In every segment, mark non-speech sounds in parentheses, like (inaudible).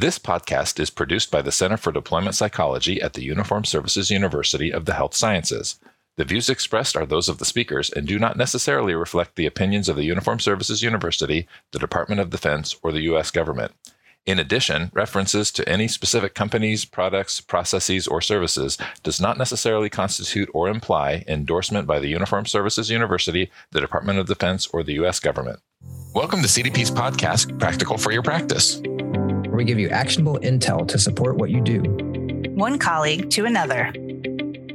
This podcast is produced by the Center for Deployment Psychology at the Uniformed Services University of the Health Sciences. The views expressed are those of the speakers and do not necessarily reflect the opinions of the Uniformed Services University, the Department of Defense, or the U.S. government. In addition, references to any specific companies, products, processes, or services does not necessarily constitute or imply endorsement by the Uniformed Services University, the Department of Defense, or the U.S. government. Welcome to CDP's podcast, Practical for Your Practice, where we give you actionable intel to support what you do. One colleague to another.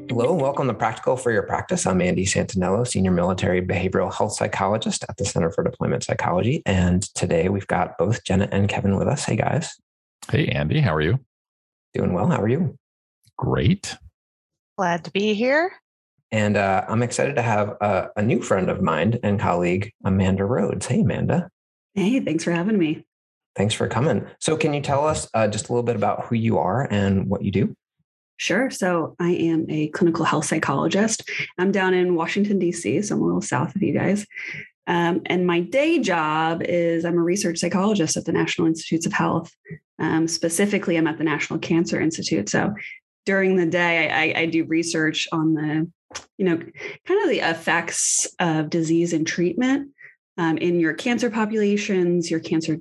Hello, and welcome to Practical for Your Practice. I'm Andy Santanello, Senior Military Behavioral Health Psychologist at the Center for Deployment Psychology. And today we've got both Jenna and Kevin with us. Hey, guys. Hey, Andy. How are you? Doing well. How are you? Great. Glad to be here. And uh, I'm excited to have a, a new friend of mine and colleague, Amanda Rhodes. Hey, Amanda. Hey, thanks for having me. Thanks for coming. So, can you tell us uh, just a little bit about who you are and what you do? Sure. So I am a clinical health psychologist. I'm down in Washington, D.C., so I'm a little south of you guys. Um, and my day job is I'm a research psychologist at the National Institutes of Health. Um, specifically, I'm at the National Cancer Institute. So during the day, I, I do research on the, you know, kind of the effects of disease and treatment um, in your cancer populations, your cancer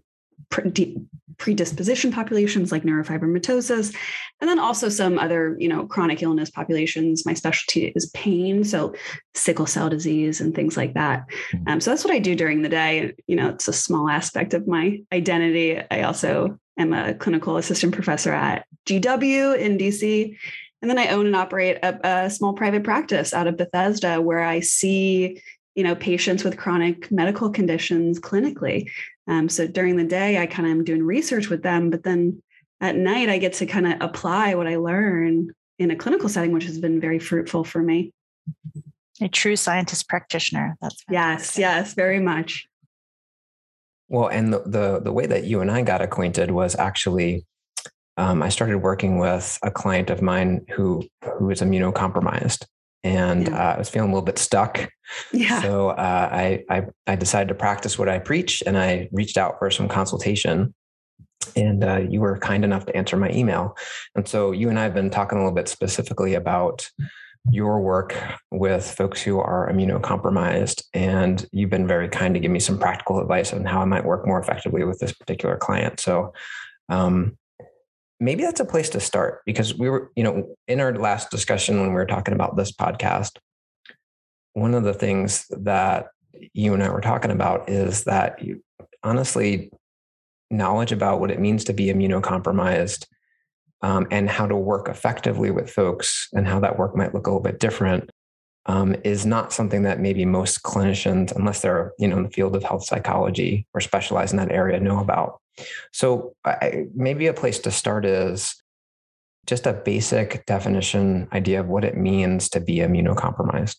predisposition populations like neurofibromatosis, and then also some other, you know, chronic illness populations. My specialty is pain, so sickle cell disease and things like that. Hmm. Um, so that's what I do during the day. You know, it's a small aspect of my identity. I also am a clinical assistant professor at GW in DC. And then I own and operate a, a small private practice out of Bethesda where I see you know patients with chronic medical conditions clinically um, so during the day, I kind of am doing research with them, but then at night, I get to kind of apply what I learn in a clinical setting, which has been very fruitful for me. A true scientist practitioner. That's fantastic. yes, yes, very much. Well, and the, the the way that you and I got acquainted was actually um, I started working with a client of mine who who is immunocompromised, and yeah. uh, I was feeling a little bit stuck. Yeah. So uh, I, I, I decided to practice what I preach, and I reached out for some consultation. And uh, you were kind enough to answer my email, and so you and I have been talking a little bit specifically about your work with folks who are immunocompromised, and you've been very kind to give me some practical advice on how I might work more effectively with this particular client. So. Um, maybe that's a place to start because we were, you know, in our last discussion when we were talking about this podcast, one of the things that you and I were talking about is that you honestly knowledge about what it means to be immunocompromised um, and how to work effectively with folks and how that work might look a little bit different um, is not something that maybe most clinicians, unless they're you know in the field of health psychology or specialize in that area, know about. So I, maybe a place to start is just a basic definition idea of what it means to be immunocompromised.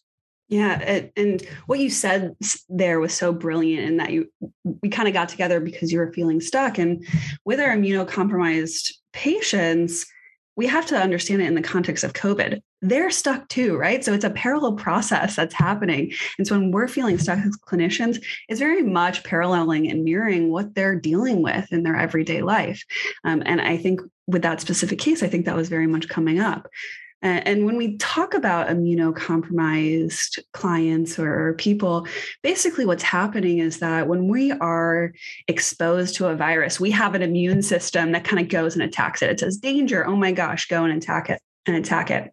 Yeah, and what you said there was so brilliant in that you we kind of got together because you were feeling stuck and with our immunocompromised patients we have to understand it in the context of COVID. They're stuck too, right? So it's a parallel process that's happening. And so when we're feeling stuck as clinicians, it's very much paralleling and mirroring what they're dealing with in their everyday life. Um, and I think with that specific case, I think that was very much coming up. And when we talk about immunocompromised clients or people, basically what's happening is that when we are exposed to a virus, we have an immune system that kind of goes and attacks it. It says, danger, oh my gosh, go and attack it and attack it.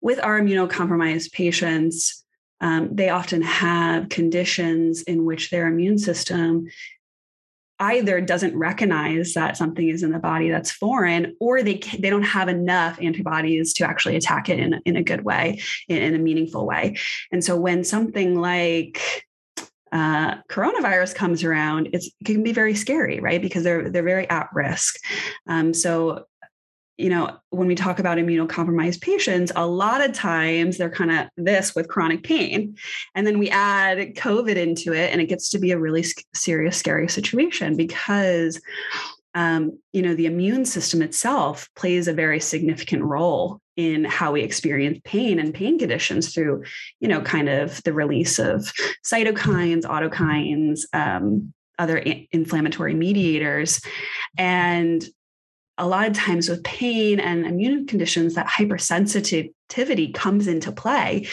With our immunocompromised patients, um, they often have conditions in which their immune system either doesn't recognize that something is in the body that's foreign or they they don't have enough antibodies to actually attack it in, in a good way in, in a meaningful way and so when something like uh, coronavirus comes around, it can be very scary, right? Because they're they're very at risk. Um, so you know, when we talk about immunocompromised patients, a lot of times they're kind of this with chronic pain. And then we add COVID into it, and it gets to be a really serious, scary situation because, um, you know, the immune system itself plays a very significant role in how we experience pain and pain conditions through, you know, kind of the release of cytokines, autokines, um, other inflammatory mediators. And a lot of times with pain and immune conditions, that hypersensitivity comes into play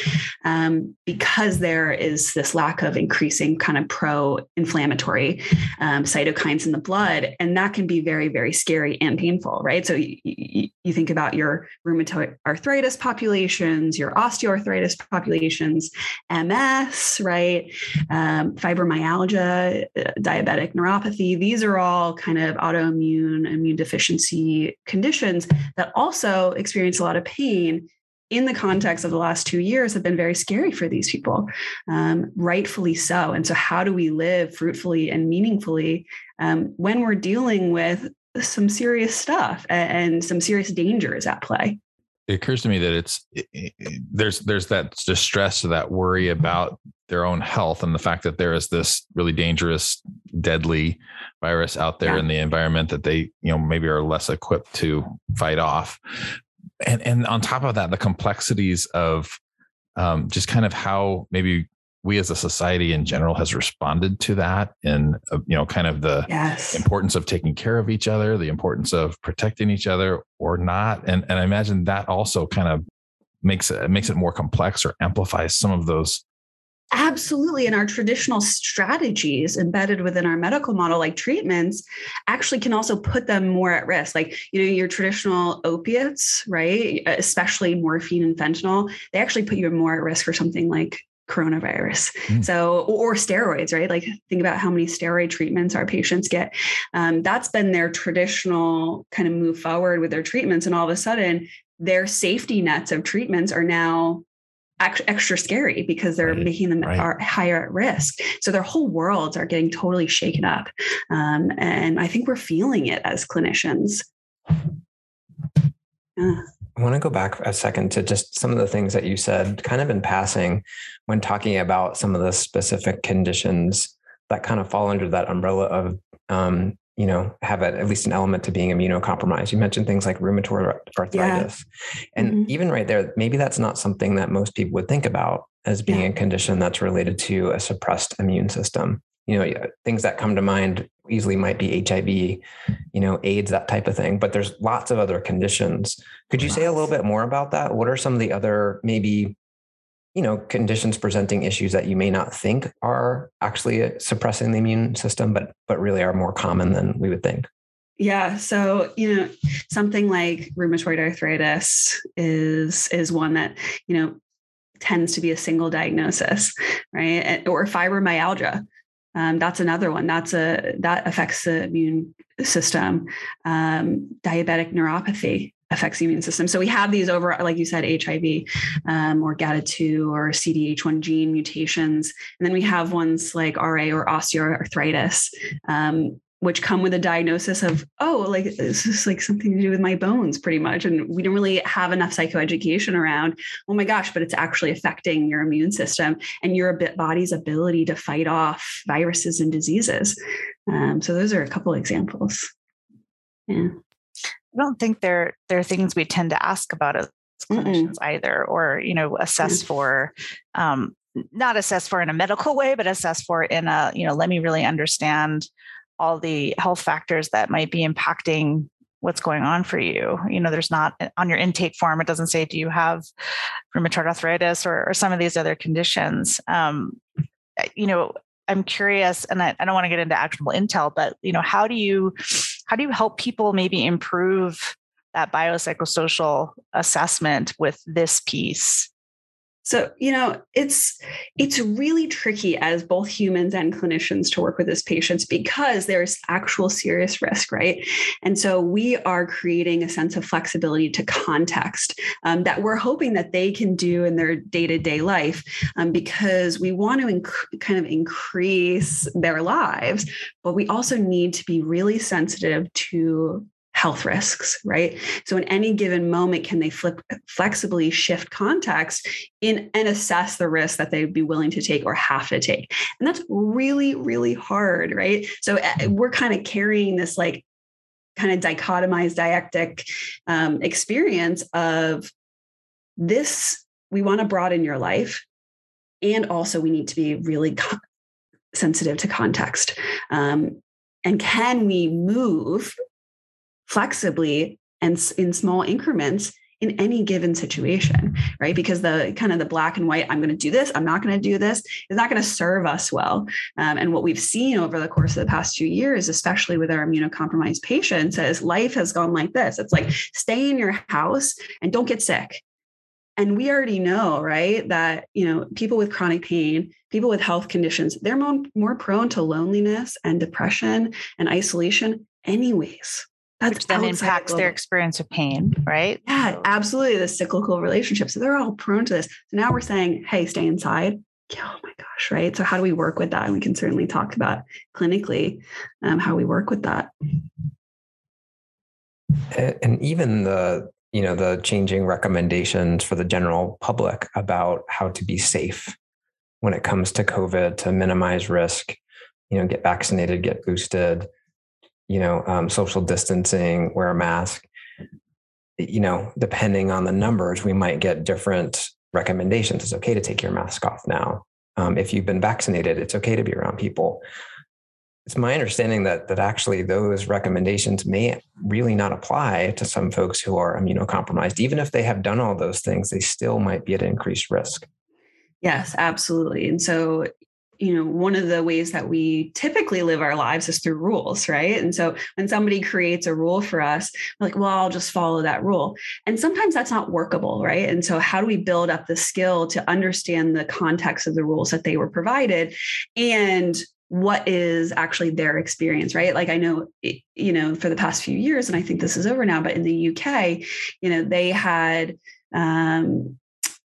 um, because there is this lack of increasing kind of pro-inflammatory um, cytokines in the blood, and that can be very, very scary and painful, right? So you, you, you think about your rheumatoid arthritis populations, your osteoarthritis populations, MS, right? Um, fibromyalgia, uh, diabetic neuropathy. These are all kind of autoimmune immune deficiency conditions that also experience a lot of pain in the context of the last two years have been very scary for these people, um, rightfully so. And so, how do we live fruitfully and meaningfully um, when we're dealing with some serious stuff and some serious dangers at play? It occurs to me that it's it, it, there's there's that distress or that worry about their own health and the fact that there is this really dangerous, deadly virus out there yeah. in the environment that they you know maybe are less equipped to fight off and and on top of that, the complexities of um, just kind of how maybe we as a society in general has responded to that and uh, you know kind of the yes. importance of taking care of each other the importance of protecting each other or not and and i imagine that also kind of makes it makes it more complex or amplifies some of those absolutely. In our traditional strategies embedded within our medical model like treatments actually can also put them more at risk. Like you know your traditional opiates right? Especially morphine and fentanyl they actually put you more at risk for something like coronavirus. Mm. so or steroids right? Like think about how many steroid treatments our patients get. Um, that's been their traditional kind of move forward with their treatments. And all of a sudden their safety nets of treatments are now extra scary because they're right, making them right. higher at risk. So their whole worlds are getting totally shaken up. Um, and I think we're feeling it as clinicians. Yeah. I want to go back a second to just some of the things that you said, kind of in passing, when talking about some of the specific conditions that kind of fall under that umbrella of um, you know, have a, at least an element to being immunocompromised. You mentioned things like rheumatoid arthritis. Yeah. And mm-hmm. even right there, maybe that's not something that most people would think about as being yeah. a condition that's related to a suppressed immune system. You know, things that come to mind easily might be HIV, you know, AIDS, that type of thing. But there's lots of other conditions. Could you say a little bit more about that? What are some of the other maybe you know conditions presenting issues that you may not think are actually suppressing the immune system but but really are more common than we would think. Yeah so you know something like rheumatoid arthritis is is one that you know tends to be a single diagnosis right? Or fibromyalgia um, that's another one. That's a that affects the immune system. Um, diabetic neuropathy affects the immune system. So we have these over, like you said, HIV um, or GATA2 or CDH1 gene mutations. And then we have ones like RA or osteoarthritis, um, which come with a diagnosis of, oh, like this is like something to do with my bones pretty much. And we don't really have enough psychoeducation around, oh my gosh, but it's actually affecting your immune system and your body's ability to fight off viruses and diseases. Um, so those are a couple examples. Yeah. I don't think they're they're things we tend to ask about as clinicians Mm-mm. either, or you know, assess mm. for. Um, not assess for in a medical way, but assess for in a you know, let me really understand all the health factors that might be impacting what's going on for you. You know, there's not on your intake form, it doesn't say, do you have rheumatoid arthritis or, or some of these other conditions? Um, you know, I'm curious, and I, I don't want to get into actionable intel, but you know, how do you how do you help people maybe improve that biopsychosocial assessment with this piece? So, you know, it's it's really tricky as both humans and clinicians to work with these patients because there's actual serious risk, right? And so we are creating a sense of flexibility to context um, that we're hoping that they can do in their day to day life um, because we want to inc- kind of increase their lives, but we also need to be really sensitive to health risks, right? So in any given moment, can they flip flexibly shift context in and assess the risk that they'd be willing to take or have to take? And that's really, really hard, right? So eh, we're kind of carrying this like kind of dichotomized dialectic um, experience of this we want to broaden your life and also we need to be really sensitive to context um, and can we move flexibly and in small increments in any given situation, right? Because the kind of the black and white, I'm going to do this, I'm not going to do this, is not going to serve us well. Um, and what we've seen over the course of the past few years, especially with our immunocompromised patients, is life has gone like this. It's like stay in your house and don't get sick. And we already know, right, that you know people with chronic pain, people with health conditions, they're more, more prone to loneliness and depression and isolation, anyways. That's Which then impacts their experience of pain, right? Yeah, so. absolutely. The cyclical relationship. So they're all prone to this. So now we're saying, hey, stay inside. Oh my gosh, right? So how do we work with that? And we can certainly talk about clinically um, how we work with that. And even the you know the changing recommendations for the general public about how to be safe when it comes to COVID to minimize risk. You know, get vaccinated, get boosted you know, um, social distancing, wear a mask. You know, depending on the numbers, we might get different recommendations. It's okay to take your mask off now. Um, if you've been vaccinated, it's okay to be around people. It's my understanding that that actually those recommendations may really not apply to some folks who are immunocompromised. Even if they have done all those things, they still might be at increased risk. Yes, absolutely. And so, you know one of the ways that we typically live our lives is through rules right? And so when somebody creates a rule for us like well i'll just follow that rule. And sometimes that's not workable right? And so how do we build up the skill to understand the context of the rules that they were provided and what is actually their experience right? Like i know you know for the past few years and i think this is over now but in the uk you know they had um,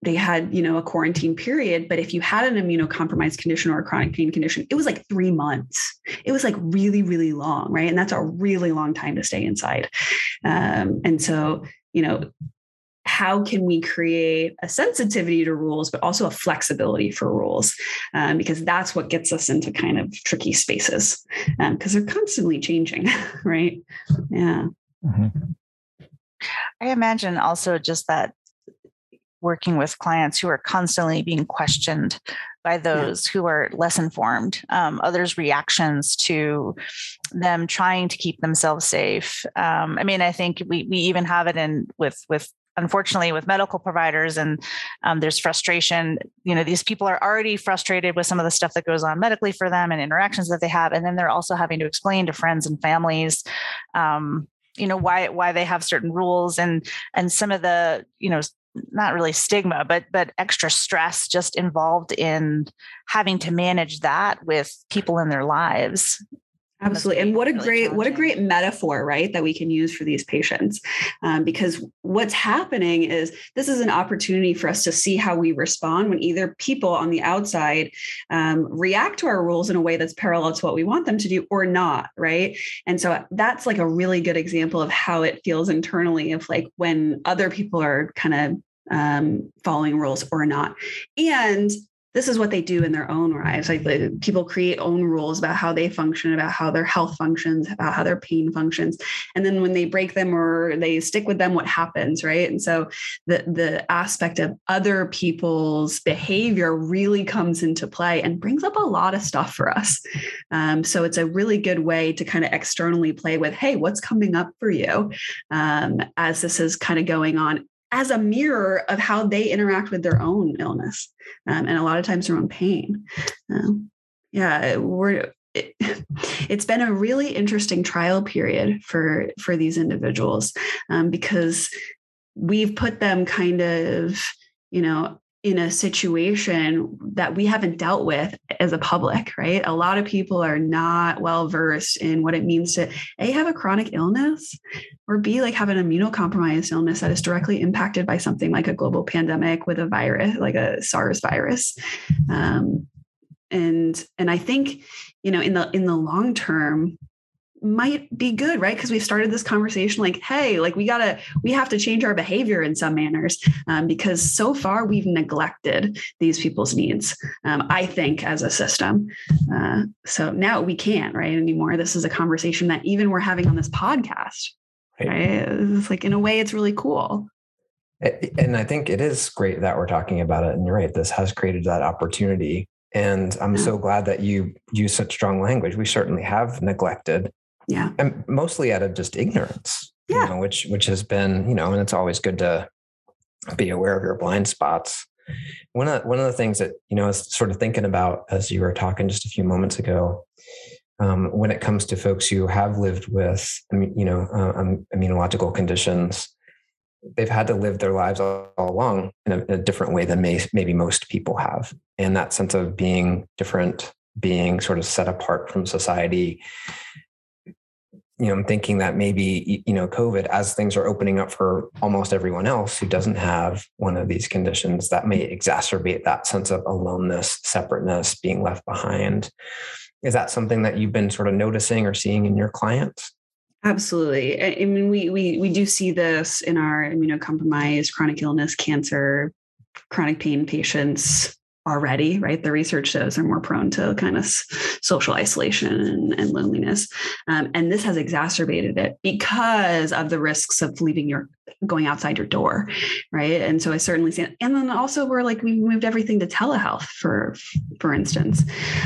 they had you know a quarantine period but if you had an immunocompromised condition or a chronic pain condition it was like three months. It was like really really long right? And that's a really long time to stay inside. Um, and so you know how can we create a sensitivity to rules but also a flexibility for rules? Um, because that's what gets us into kind of tricky spaces because um, they're constantly changing (laughs) right? Yeah. Mm-hmm. I imagine also just that working with clients who are constantly being questioned by those yeah. who are less informed, um, others' reactions to them trying to keep themselves safe. Um, I mean, I think we we even have it in with with unfortunately with medical providers and um, there's frustration you know these people are already frustrated with some of the stuff that goes on medically for them and interactions that they have and then they're also having to explain to friends and families um, you know why why they have certain rules and and some of the you know not really stigma but but extra stress just involved in having to manage that with people in their lives. Absolutely. and what a really great what a great metaphor right that we can use for these patients um, because what's happening is this is an opportunity for us to see how we respond when either people on the outside um, react to our rules in a way that's parallel to what we want them to do or not right? And so that's like a really good example of how it feels internally of like when other people are kind of um, following rules or not. And this is what they do in their own lives. Like people create own rules about how they function, about how their health functions, about how their pain functions. And then when they break them or they stick with them, what happens, right? And so the the aspect of other people's behavior really comes into play and brings up a lot of stuff for us. Um, so it's a really good way to kind of externally play with, hey, what's coming up for you um, as this is kind of going on as a mirror of how they interact with their own illness um, and a lot of times their own pain. Um, yeah, we're it, (laughs) has been a really interesting trial period for for these individuals um, because we've put them kind of you know in a situation that we haven't dealt with as a public, right? A lot of people are not well versed in what it means to A, have a chronic illness, or B, like have an immunocompromised illness that is directly impacted by something like a global pandemic with a virus, like a SARS virus. Um, and and I think, you know, in the in the long term, might be good right? Because we started this conversation like hey like we gotta we have to change our behavior in some manners um, because so far we've neglected these people's needs um, i think as a system. Uh, so now we can't right anymore. This is a conversation that even we're having on this podcast right, right? it's like in a way it's really cool. And i think it is great that we're talking about it and you're right this has created that opportunity and i'm so glad that you use such strong language. We certainly have neglected Yeah. And mostly out of just ignorance. Yeah. You know, which which has been, you know, and it's always good to be aware of your blind spots. One of one of the things that, you know, I was sort of thinking about as you were talking just a few moments ago, um, when it comes to folks who have lived with, you know, uh, um, immunological conditions, they've had to live their lives all, all along in a, a, different way than may, maybe most people have. And that sense of being different, being sort of set apart from society, you know, I'm thinking that maybe, you know, COVID, as things are opening up for almost everyone else who doesn't have one of these conditions, that may exacerbate that sense of aloneness, separateness, being left behind. Is that something that you've been sort of noticing or seeing in your clients? Absolutely. I mean, we we we do see this in our immunocompromised, chronic illness, cancer, chronic pain patients already, right? The research shows they're more prone to kind of social isolation and, and loneliness. Um, and this has exacerbated it because of the risks of leaving your going outside your door right? And so i certainly see it. And then also we're like we moved everything to telehealth for for instance.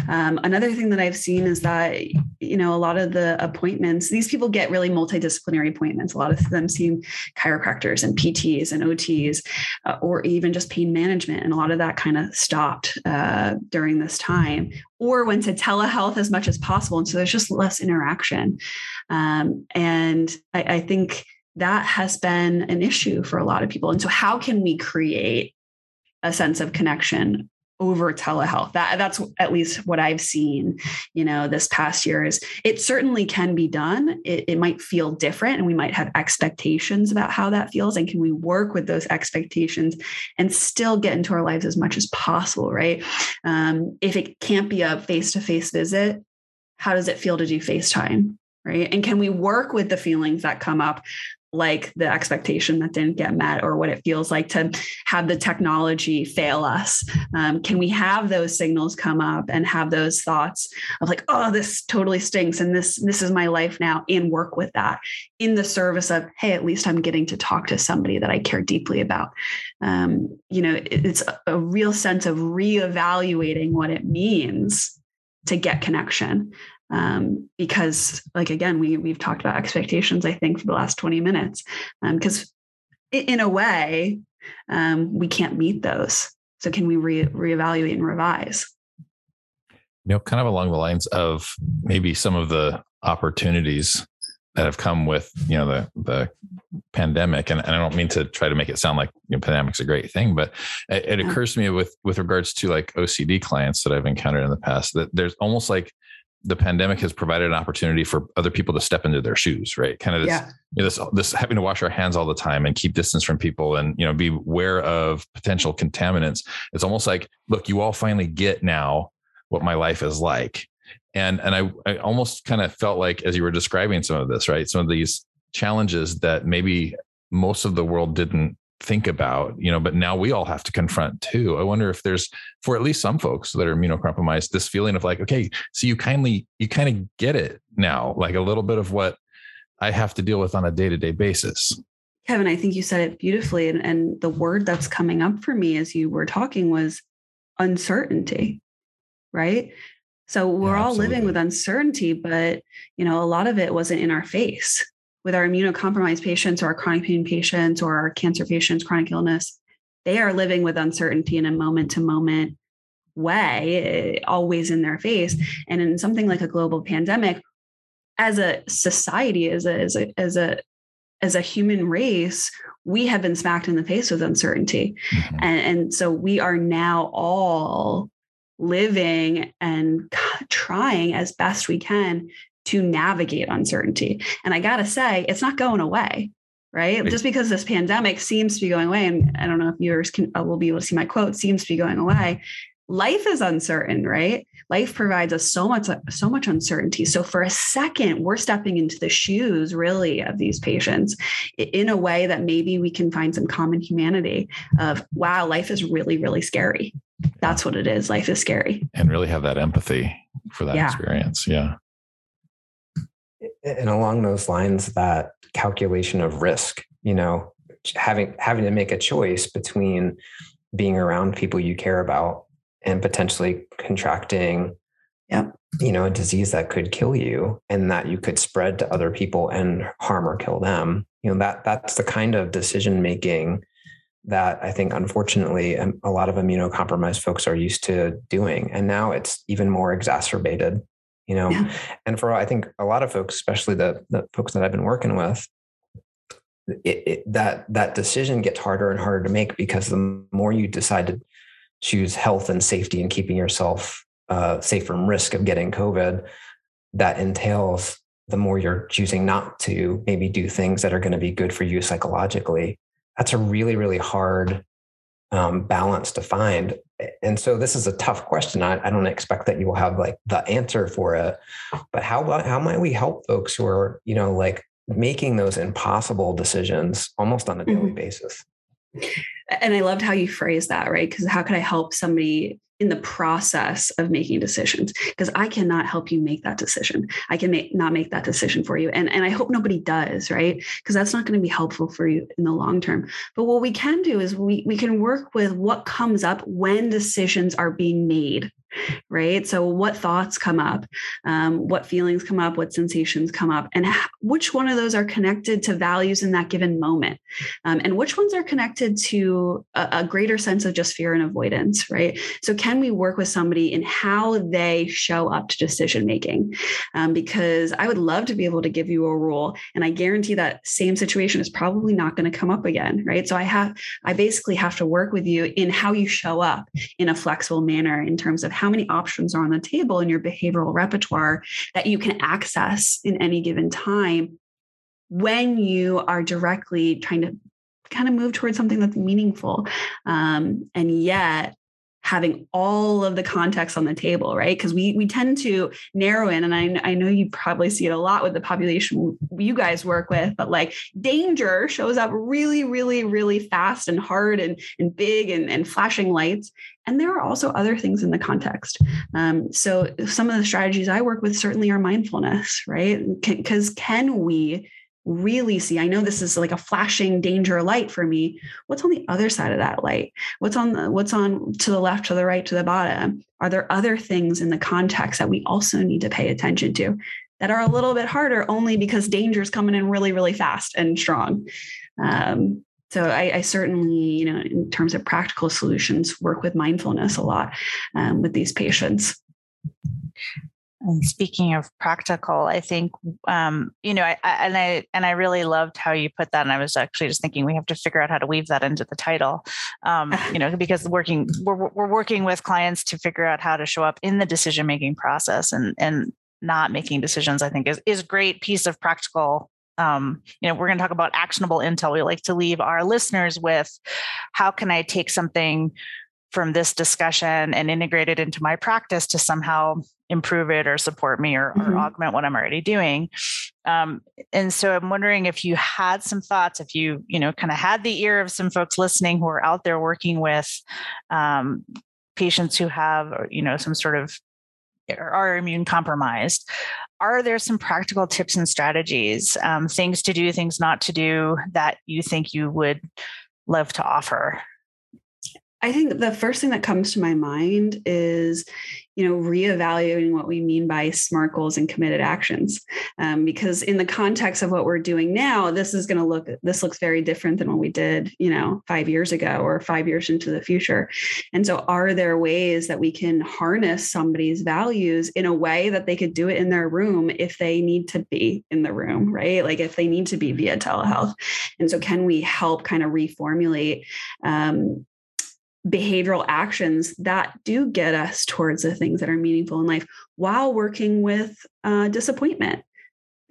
Um, another thing that i've seen is that you know a lot of the appointments these people get really multidisciplinary appointments. A lot of them see chiropractors and pts and ots uh, or even just pain management. And a lot of that kind of stopped uh, during this time or went to telehealth as much as possible. And so there's just less interaction. Um, and I, I think that has been an issue for a lot of people. And so, how can we create a sense of connection over telehealth? That that's at least what I've seen. You know, this past year is it certainly can be done. It, it might feel different, and we might have expectations about how that feels. And can we work with those expectations and still get into our lives as much as possible? Right? Um, if it can't be a face to face visit, how does it feel to do FaceTime? right? And can we work with the feelings that come up like the expectation that didn't get met or what it feels like to have the technology fail us. Um, can we have those signals come up and have those thoughts of like oh this totally stinks and this this is my life now and work with that in the service of hey at least i'm getting to talk to somebody that i care deeply about. Um, you know it's a real sense of reevaluating what it means to get connection um, because like again we we've talked about expectations i think for the last 20 minutes because um, in a way um, we can't meet those. So can we re- reevaluate and revise? You know kind of along the lines of maybe some of the opportunities that have come with you know the the pandemic and, and i don't mean to try to make it sound like you know, pandemic's a great thing but it, it occurs to me with with regards to like ocd clients that i've encountered in the past that there's almost like the pandemic has provided an opportunity for other people to step into their shoes, right? Kind of this, yeah. you know, this, this having to wash our hands all the time and keep distance from people and, you know, be aware of potential contaminants. It's almost like, look, you all finally get now what my life is like. And, and I, I almost kind of felt like, as you were describing some of this, right? Some of these challenges that maybe most of the world didn't think about, you know, but now we all have to confront too. I wonder if there's for at least some folks that are immunocompromised, this feeling of like, okay, so you kindly you kind of get it now, like a little bit of what I have to deal with on a day-to-day basis. Kevin, I think you said it beautifully. And, and the word that's coming up for me as you were talking was uncertainty, right? So we're yeah, all living with uncertainty, but you know, a lot of it wasn't in our face with our immunocompromised patients or our chronic pain patients or our cancer patients, chronic illness, they are living with uncertainty in a moment to moment way, eh, always in their face. And in something like a global pandemic, as a society, as a, as a, as a, as a human race, we have been smacked in the face with uncertainty. Mm-hmm. And, and so we are now all living and trying as best we can to navigate uncertainty. And I got to say, it's not going away, right? Just because this pandemic seems to be going away, and I don't know if viewers can uh, will be able to see my quote, seems to be going away. Life is uncertain, right? Life provides us so much, so much uncertainty. So for a second, we're stepping into the shoes, really, of these patients in a way that maybe we can find some common humanity. Of wow, life is really, really scary. That's what it is. Life is scary, and really have that empathy for that yeah. experience. Yeah and along those lines that calculation of risk you know having having to make a choice between being around people you care about and potentially contracting Yep. you know, a disease that could kill you and that you could spread to other people and harm or kill them. You know, that that's the kind of decision making that I think, unfortunately, a lot of immunocompromised folks are used to doing. And now it's even more exacerbated, you know. Yeah. And for I think a lot of folks, especially the, the folks that I've been working with, it, it, that that decision gets harder and harder to make because the more you decide to choose health and safety and keeping yourself uh, safe from risk of getting COVID, that entails the more you're choosing not to maybe do things that are going to be good for you psychologically. That's a really, really hard um, balance to find. And so this is a tough question. I, I, don't expect that you will have like the answer for it, but how how might we help folks who are you know like making those impossible decisions almost on a daily mm-hmm. basis? And I loved how you phrased that, right? Because how could I help somebody in the process of making decisions because I cannot help you make that decision. I can make, not make that decision for you. And, and I hope nobody does, right? Because that's not going to be helpful for you in the long term. But what we can do is we, we can work with what comes up when decisions are being made right? So, what thoughts come up, um, what feelings come up, what sensations come up, and which one of those are connected to values in that given moment, um, and which ones are connected to a, a, greater sense of just fear and avoidance, right? So, can we work with somebody in how they show up to decision making? Um, because I would love to be able to give you a rule, and I guarantee that same situation is probably not going to come up again, right? So, I have, I basically have to work with you in how you show up in a flexible manner in terms of how many options are on the table in your behavioral repertoire that you can access in any given time when you are directly trying to kind of move towards something that's meaningful. Um, and yet having all of the context on the table, right? Because we we tend to narrow in, and I, I know you probably see it a lot with the population you guys work with, but like danger shows up really, really, really fast and hard and, and big and, and flashing lights. And there are also other things in the context. Um, so some of the strategies I work with certainly are mindfulness, right? Because can, can we really see i know this is like a flashing danger light for me. What's on the other side of that light? What's on the what's on to the left to the right to the bottom? Are there other things in the context that we also need to pay attention to that are a little bit harder only because danger is coming in really really fast and strong? Um, so I, I, certainly you know in terms of practical solutions work with mindfulness a lot um, with these patients and speaking of practical, I think um, you know, I, I, and I and I really loved how you put that. And I was actually just thinking we have to figure out how to weave that into the title, um, you know, because working we're we're working with clients to figure out how to show up in the decision making process and and not making decisions. I think is is great piece of practical um, you know, we're going to talk about actionable intel. We like to leave our listeners with how can I take something from this discussion and integrate it into my practice to somehow improve it or support me or, mm-hmm. or augment what I'm already doing. Um, and so I'm wondering if you had some thoughts, if you, you know, kind of had the ear of some folks listening who are out there working with um, patients who have, you know, some sort of are immune compromised. Are there some practical tips and strategies, um, things to do, things not to do that you think you would love to offer? I think the first thing that comes to my mind is, you know, reevaluating what we mean by SMART goals and committed actions. Um, because in the context of what we're doing now, this is going to look, this looks very different than what we did, you know, five years ago or five years into the future. And so, are there ways that we can harness somebody's values in a way that they could do it in their room if they need to be in the room, right? Like if they need to be via telehealth. And so, can we help kind of reformulate? Um, behavioral actions that do get us towards the things that are meaningful in life while working with uh, disappointment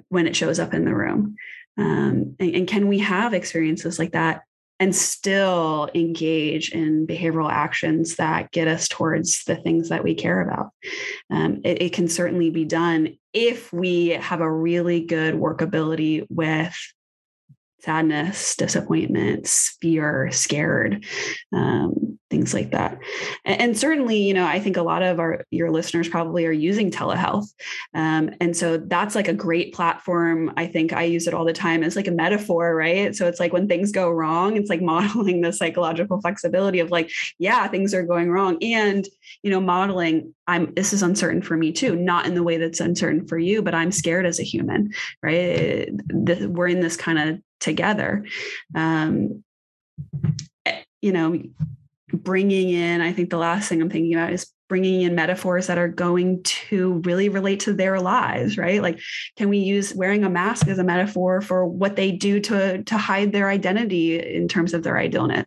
when it shows up in the room. Um, and, and can we have experiences like that and still engage in behavioral actions that get us towards the things that we care about. Um, it, it, can certainly be done if we have a really good workability with sadness, disappointments, fear, scared, um, things like that. And, and, certainly, you know, I think a lot of our your listeners probably are using telehealth, um, and so that's like a great platform. I think I use it all the time as like a metaphor, right? So it's like when things go wrong, it's like (laughs) modeling the psychological flexibility of like, yeah, things are going wrong, and you know, modeling. I'm this is uncertain for me too, not in the way that's uncertain for you, but I'm scared as a human, right? We're in this kind of together. Um, eh, you know, bringing in, I think the last thing I'm thinking about is bringing in metaphors that are going to really relate to their lives, right? Like, can we use wearing a mask as a metaphor for what they do to, to hide their identity in terms of their illness?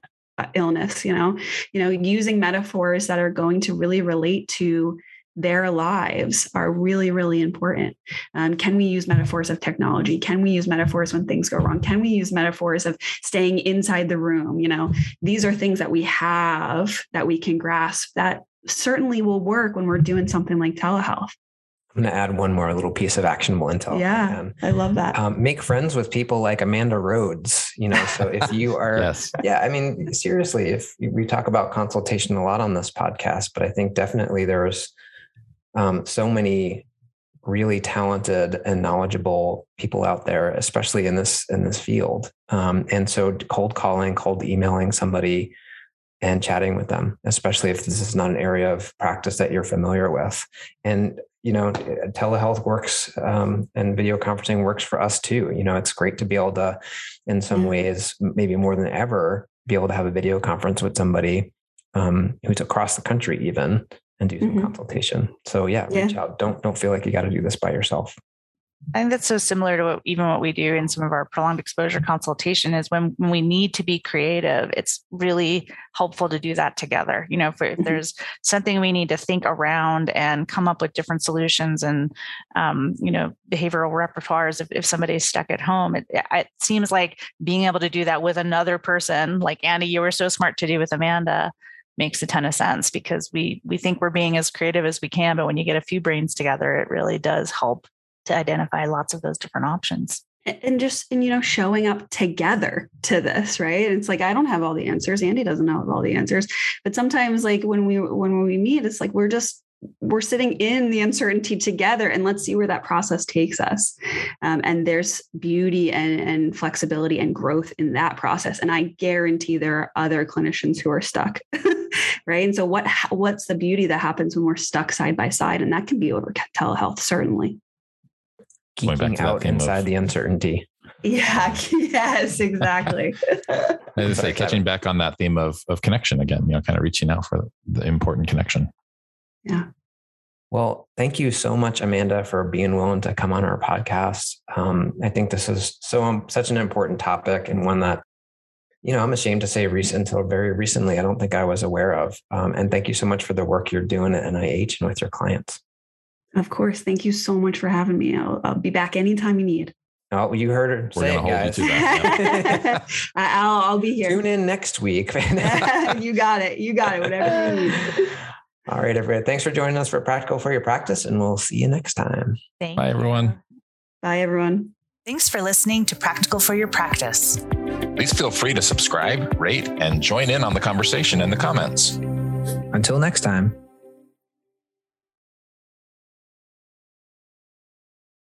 illness you know you know using metaphors that are going to really relate to their lives are really, really important. Um, can we use metaphors of technology? Can we use metaphors when things go wrong? Can we use metaphors of staying inside the room? You know, these are things that we have that we can grasp that certainly will work when we're doing something like telehealth. I'm going to add one more little piece of actionable intel. Yeah, I, I love that. Um, make friends with people like Amanda Rhodes. You know, so if you (laughs) are, yes. yeah, I mean, seriously, if we talk about consultation a lot on this podcast, but I think definitely there's um, so many really talented and knowledgeable people out there, especially in this in this field. Um, and so, cold calling, cold emailing somebody, and chatting with them, especially if this is not an area of practice that you're familiar with. And you know, telehealth works um, and video conferencing works for us too. You know, it's great to be able to, in some ways, maybe more than ever, be able to have a video conference with somebody um, who's across the country, even and do some mm-hmm. consultation. So yeah, yeah, reach out. Don't don't feel like you got to do this by yourself. I think that's so similar to what, even what we do in some of our prolonged exposure consultation is when, when we need to be creative, it's really helpful to do that together. You know, if, if mm-hmm. there's something we need to think around and come up with different solutions and, um, you know, behavioral repertoires, if, if somebody's stuck at home, it, it seems like being able to do that with another person, like Andy, you were so smart to do with Amanda, makes a ton of sense because we we think we're being as creative as we can but when you get a few brains together it really does help to identify lots of those different options. And just and you know showing up together to this right? It's like i don't have all the answers. Andy doesn't have all the answers. But sometimes like when we when we meet it's like we're just we're sitting in the uncertainty together and let's see where that process takes us. Um, and there's beauty and, and flexibility and growth in that process. And i guarantee there are other clinicians who are stuck (laughs) right? And so what what's the beauty that happens when we're stuck side by side? And that can be over telehealth certainly. Keeping out inside of, the uncertainty. Yeah (laughs) yes exactly. (laughs) As i say catching back on that theme of of connection again you know kind of reaching out for the important connection. Yeah. Well, thank you so much, Amanda, for being willing to come on our podcast. Um, I think this is so um, such an important topic and one that, you know, I'm ashamed to say recent until very recently, I don't think I was aware of. Um, and thank you so much for the work you're doing at NIH and with your clients. Of course. Thank you so much for having me. I'll, I'll be back anytime you need. Oh, you heard her We're say it, guys. You that, (laughs) I'll, I'll be here. Tune in next week. (laughs) (laughs) you got it. You got it. Whatever you need. All right, everybody. Thanks for joining us for Practical for Your Practice, and we'll see you next time. Thank Bye, everyone. Bye, everyone. Thanks for listening to Practical for Your Practice. Please feel free to subscribe, rate, and join in on the conversation in the comments. Until next time.